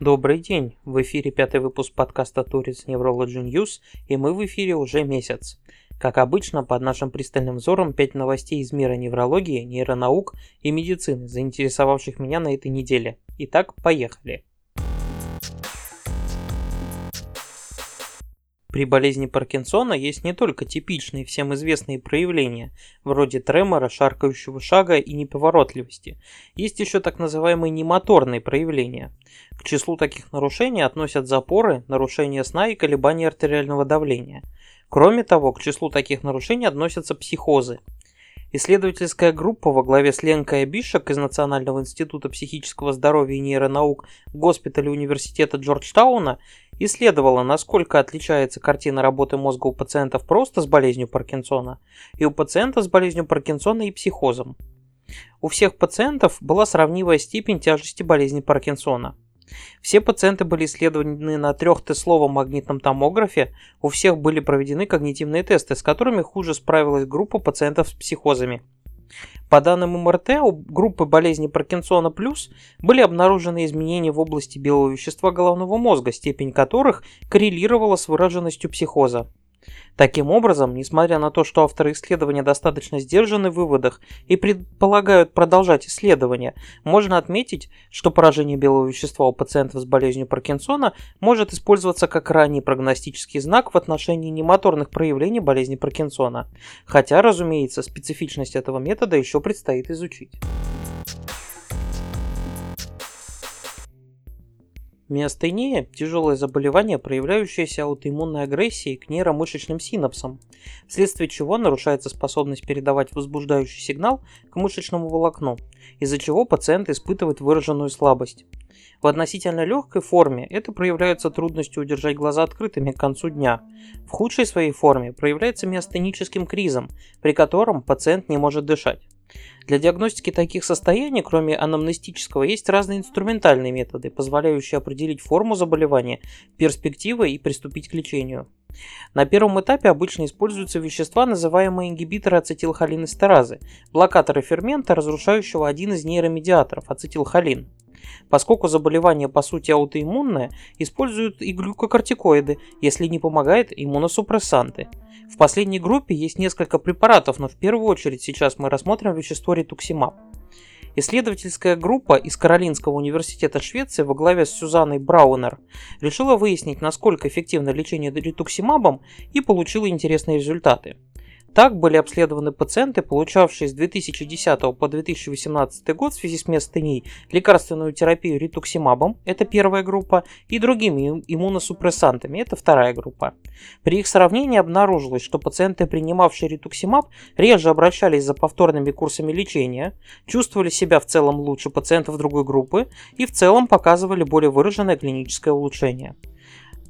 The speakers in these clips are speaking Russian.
Добрый день! В эфире пятый выпуск подкаста Tourist Neurology News, и мы в эфире уже месяц. Как обычно, под нашим пристальным взором 5 новостей из мира неврологии, нейронаук и медицины, заинтересовавших меня на этой неделе. Итак, поехали! При болезни Паркинсона есть не только типичные всем известные проявления, вроде тремора, шаркающего шага и неповоротливости. Есть еще так называемые немоторные проявления. К числу таких нарушений относят запоры, нарушение сна и колебания артериального давления. Кроме того, к числу таких нарушений относятся психозы. Исследовательская группа во главе с Ленкой Абишек из Национального института психического здоровья и нейронаук госпиталя университета Джорджтауна исследовала, насколько отличается картина работы мозга у пациентов просто с болезнью Паркинсона и у пациента с болезнью Паркинсона и психозом. У всех пациентов была сравнивая степень тяжести болезни Паркинсона – все пациенты были исследованы на трехтесловом магнитном томографе, у всех были проведены когнитивные тесты, с которыми хуже справилась группа пациентов с психозами. По данным МРТ, у группы болезни Паркинсона плюс были обнаружены изменения в области белого вещества головного мозга, степень которых коррелировала с выраженностью психоза. Таким образом, несмотря на то, что авторы исследования достаточно сдержаны в выводах и предполагают продолжать исследования, можно отметить, что поражение белого вещества у пациентов с болезнью Паркинсона может использоваться как ранний прогностический знак в отношении немоторных проявлений болезни Паркинсона, хотя, разумеется, специфичность этого метода еще предстоит изучить. Миостения – тяжелое заболевание, проявляющееся аутоиммунной агрессией к нейромышечным синапсам, вследствие чего нарушается способность передавать возбуждающий сигнал к мышечному волокну, из-за чего пациент испытывает выраженную слабость. В относительно легкой форме это проявляется трудностью удержать глаза открытыми к концу дня. В худшей своей форме проявляется миостеническим кризом, при котором пациент не может дышать. Для диагностики таких состояний, кроме анамнестического, есть разные инструментальные методы, позволяющие определить форму заболевания, перспективы и приступить к лечению. На первом этапе обычно используются вещества, называемые ингибиторы ацетилхолинэстеразы, блокаторы фермента, разрушающего один из нейромедиаторов – ацетилхолин. Поскольку заболевание по сути аутоиммунное, используют и глюкокортикоиды, если не помогает иммуносупрессанты. В последней группе есть несколько препаратов, но в первую очередь сейчас мы рассмотрим вещество ритуксимаб. Исследовательская группа из Каролинского университета Швеции во главе с Сюзанной Браунер решила выяснить, насколько эффективно лечение ритуксимабом и получила интересные результаты. Так были обследованы пациенты, получавшие с 2010 по 2018 год в связи с местной лекарственную терапию ритуксимабом, это первая группа, и другими иммуносупрессантами, это вторая группа. При их сравнении обнаружилось, что пациенты, принимавшие ритуксимаб, реже обращались за повторными курсами лечения, чувствовали себя в целом лучше пациентов другой группы и в целом показывали более выраженное клиническое улучшение.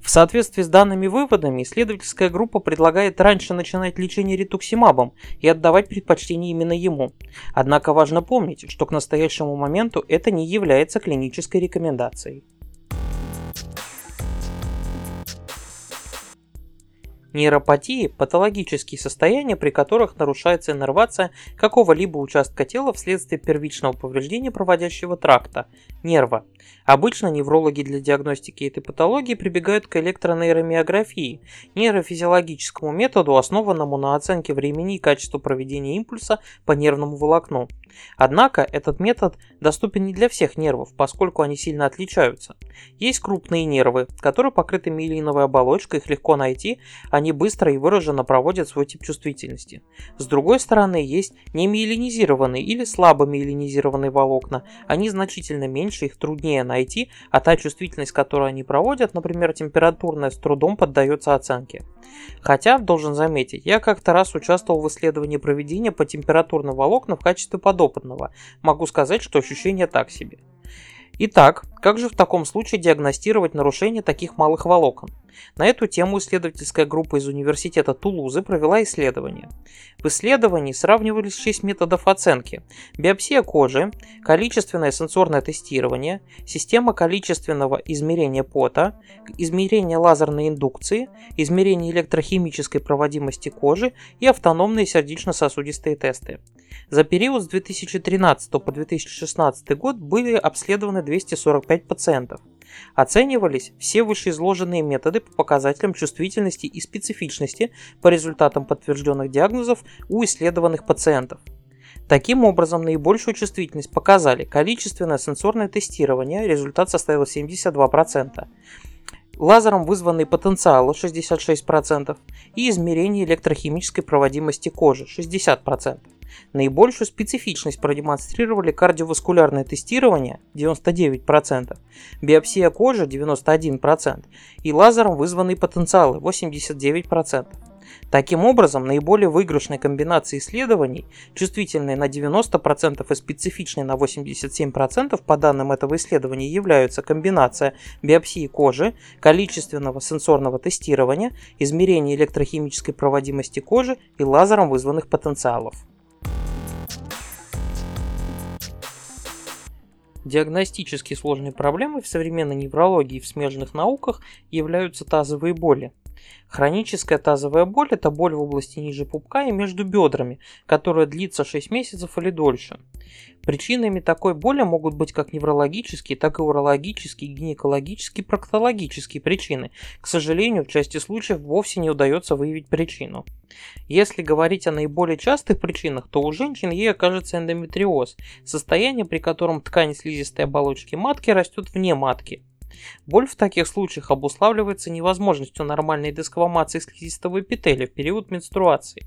В соответствии с данными выводами, исследовательская группа предлагает раньше начинать лечение ритуксимабом и отдавать предпочтение именно ему. Однако важно помнить, что к настоящему моменту это не является клинической рекомендацией. Нейропатии – патологические состояния, при которых нарушается иннервация какого-либо участка тела вследствие первичного повреждения проводящего тракта – нерва. Обычно неврологи для диагностики этой патологии прибегают к электронейромиографии – нейрофизиологическому методу, основанному на оценке времени и качества проведения импульса по нервному волокну. Однако этот метод доступен не для всех нервов, поскольку они сильно отличаются. Есть крупные нервы, которые покрыты миелиновой оболочкой, их легко найти, они быстро и выраженно проводят свой тип чувствительности. С другой стороны, есть немиелинизированные или слабо миелинизированные волокна, они значительно меньше, их труднее найти, а та чувствительность, которую они проводят, например, температурная, с трудом поддается оценке. Хотя, должен заметить, я как-то раз участвовал в исследовании проведения по температурным волокнам в качестве подопытного. Могу сказать, что ощущение так себе. Итак, как же в таком случае диагностировать нарушение таких малых волокон? На эту тему исследовательская группа из университета Тулузы провела исследование. В исследовании сравнивались 6 методов оценки. Биопсия кожи, количественное сенсорное тестирование, система количественного измерения пота, измерение лазерной индукции, измерение электрохимической проводимости кожи и автономные сердечно-сосудистые тесты. За период с 2013 по 2016 год были обследованы 245 пациентов. Оценивались все вышеизложенные методы по показателям чувствительности и специфичности по результатам подтвержденных диагнозов у исследованных пациентов. Таким образом, наибольшую чувствительность показали количественное сенсорное тестирование, результат составил 72%, лазером вызванный потенциал 66% и измерение электрохимической проводимости кожи 60%. Наибольшую специфичность продемонстрировали кардиоваскулярное тестирование 99%, биопсия кожи 91% и лазером вызванные потенциалы 89%. Таким образом, наиболее выигрышной комбинацией исследований, чувствительной на 90% и специфичной на 87% по данным этого исследования являются комбинация биопсии кожи, количественного сенсорного тестирования, измерения электрохимической проводимости кожи и лазером вызванных потенциалов. Диагностически сложной проблемой в современной неврологии и в смежных науках являются тазовые боли. Хроническая тазовая боль – это боль в области ниже пупка и между бедрами, которая длится 6 месяцев или дольше. Причинами такой боли могут быть как неврологические, так и урологические, гинекологические, проктологические причины. К сожалению, в части случаев вовсе не удается выявить причину. Если говорить о наиболее частых причинах, то у женщин ей окажется эндометриоз, состояние, при котором ткань слизистой оболочки матки растет вне матки. Боль в таких случаях обуславливается невозможностью нормальной десквамации слизистого эпителия в период менструации.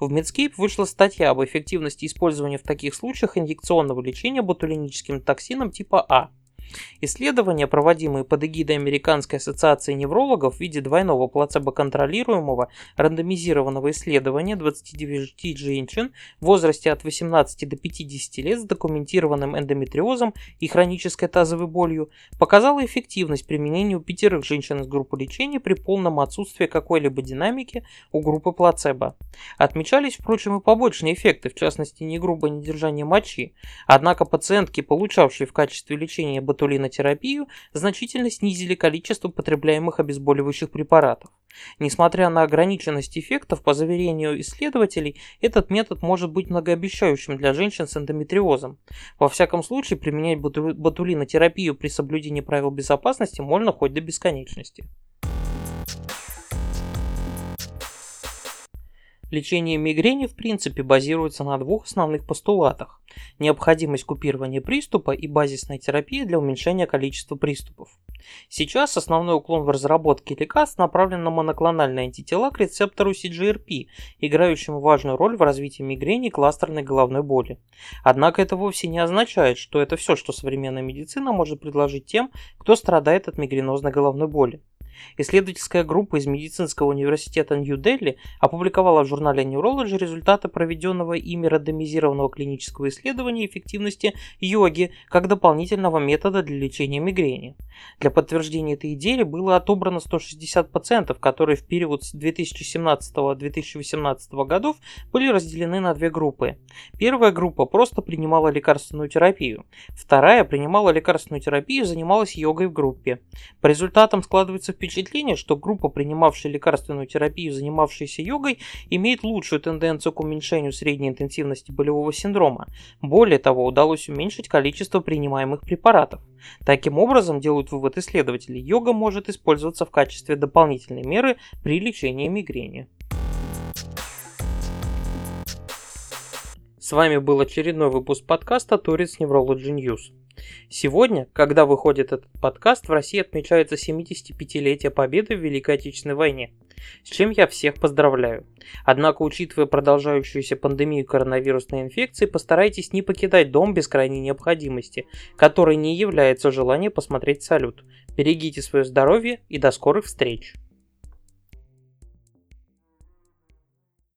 В Medscape вышла статья об эффективности использования в таких случаях инъекционного лечения ботулиническим токсином типа А. Исследования, проводимые под эгидой Американской ассоциации неврологов в виде двойного плацебо-контролируемого рандомизированного исследования 29 женщин в возрасте от 18 до 50 лет с документированным эндометриозом и хронической тазовой болью, показало эффективность применения у пятерых женщин из группы лечения при полном отсутствии какой-либо динамики у группы плацебо. Отмечались, впрочем, и побочные эффекты, в частности, не грубое недержание мочи. Однако пациентки, получавшие в качестве лечения ботулинотерапию, значительно снизили количество потребляемых обезболивающих препаратов. Несмотря на ограниченность эффектов, по заверению исследователей, этот метод может быть многообещающим для женщин с эндометриозом. Во всяком случае, применять ботулинотерапию при соблюдении правил безопасности можно хоть до бесконечности. Лечение мигрени в принципе базируется на двух основных постулатах – необходимость купирования приступа и базисная терапия для уменьшения количества приступов. Сейчас основной уклон в разработке лекарств направлен на моноклональные антитела к рецептору CGRP, играющему важную роль в развитии мигрени и кластерной головной боли. Однако это вовсе не означает, что это все, что современная медицина может предложить тем, кто страдает от мигренозной головной боли. Исследовательская группа из медицинского университета Нью-Дели опубликовала в журнале Neurology результаты проведенного ими рандомизированного клинического исследования эффективности йоги как дополнительного метода для лечения мигрени. Для подтверждения этой идеи было отобрано 160 пациентов, которые в период с 2017-2018 годов были разделены на две группы. Первая группа просто принимала лекарственную терапию. Вторая принимала лекарственную терапию и занималась йогой в группе. По результатам складывается впечатление, впечатление, что группа, принимавшая лекарственную терапию, занимавшаяся йогой, имеет лучшую тенденцию к уменьшению средней интенсивности болевого синдрома. Более того, удалось уменьшить количество принимаемых препаратов. Таким образом, делают вывод исследователи, йога может использоваться в качестве дополнительной меры при лечении мигрени. С вами был очередной выпуск подкаста Турец Неврологи News. Сегодня, когда выходит этот подкаст, в России отмечается 75-летие победы в Великой Отечественной войне, с чем я всех поздравляю. Однако, учитывая продолжающуюся пандемию коронавирусной инфекции, постарайтесь не покидать дом без крайней необходимости, которой не является желание посмотреть салют. Берегите свое здоровье и до скорых встреч!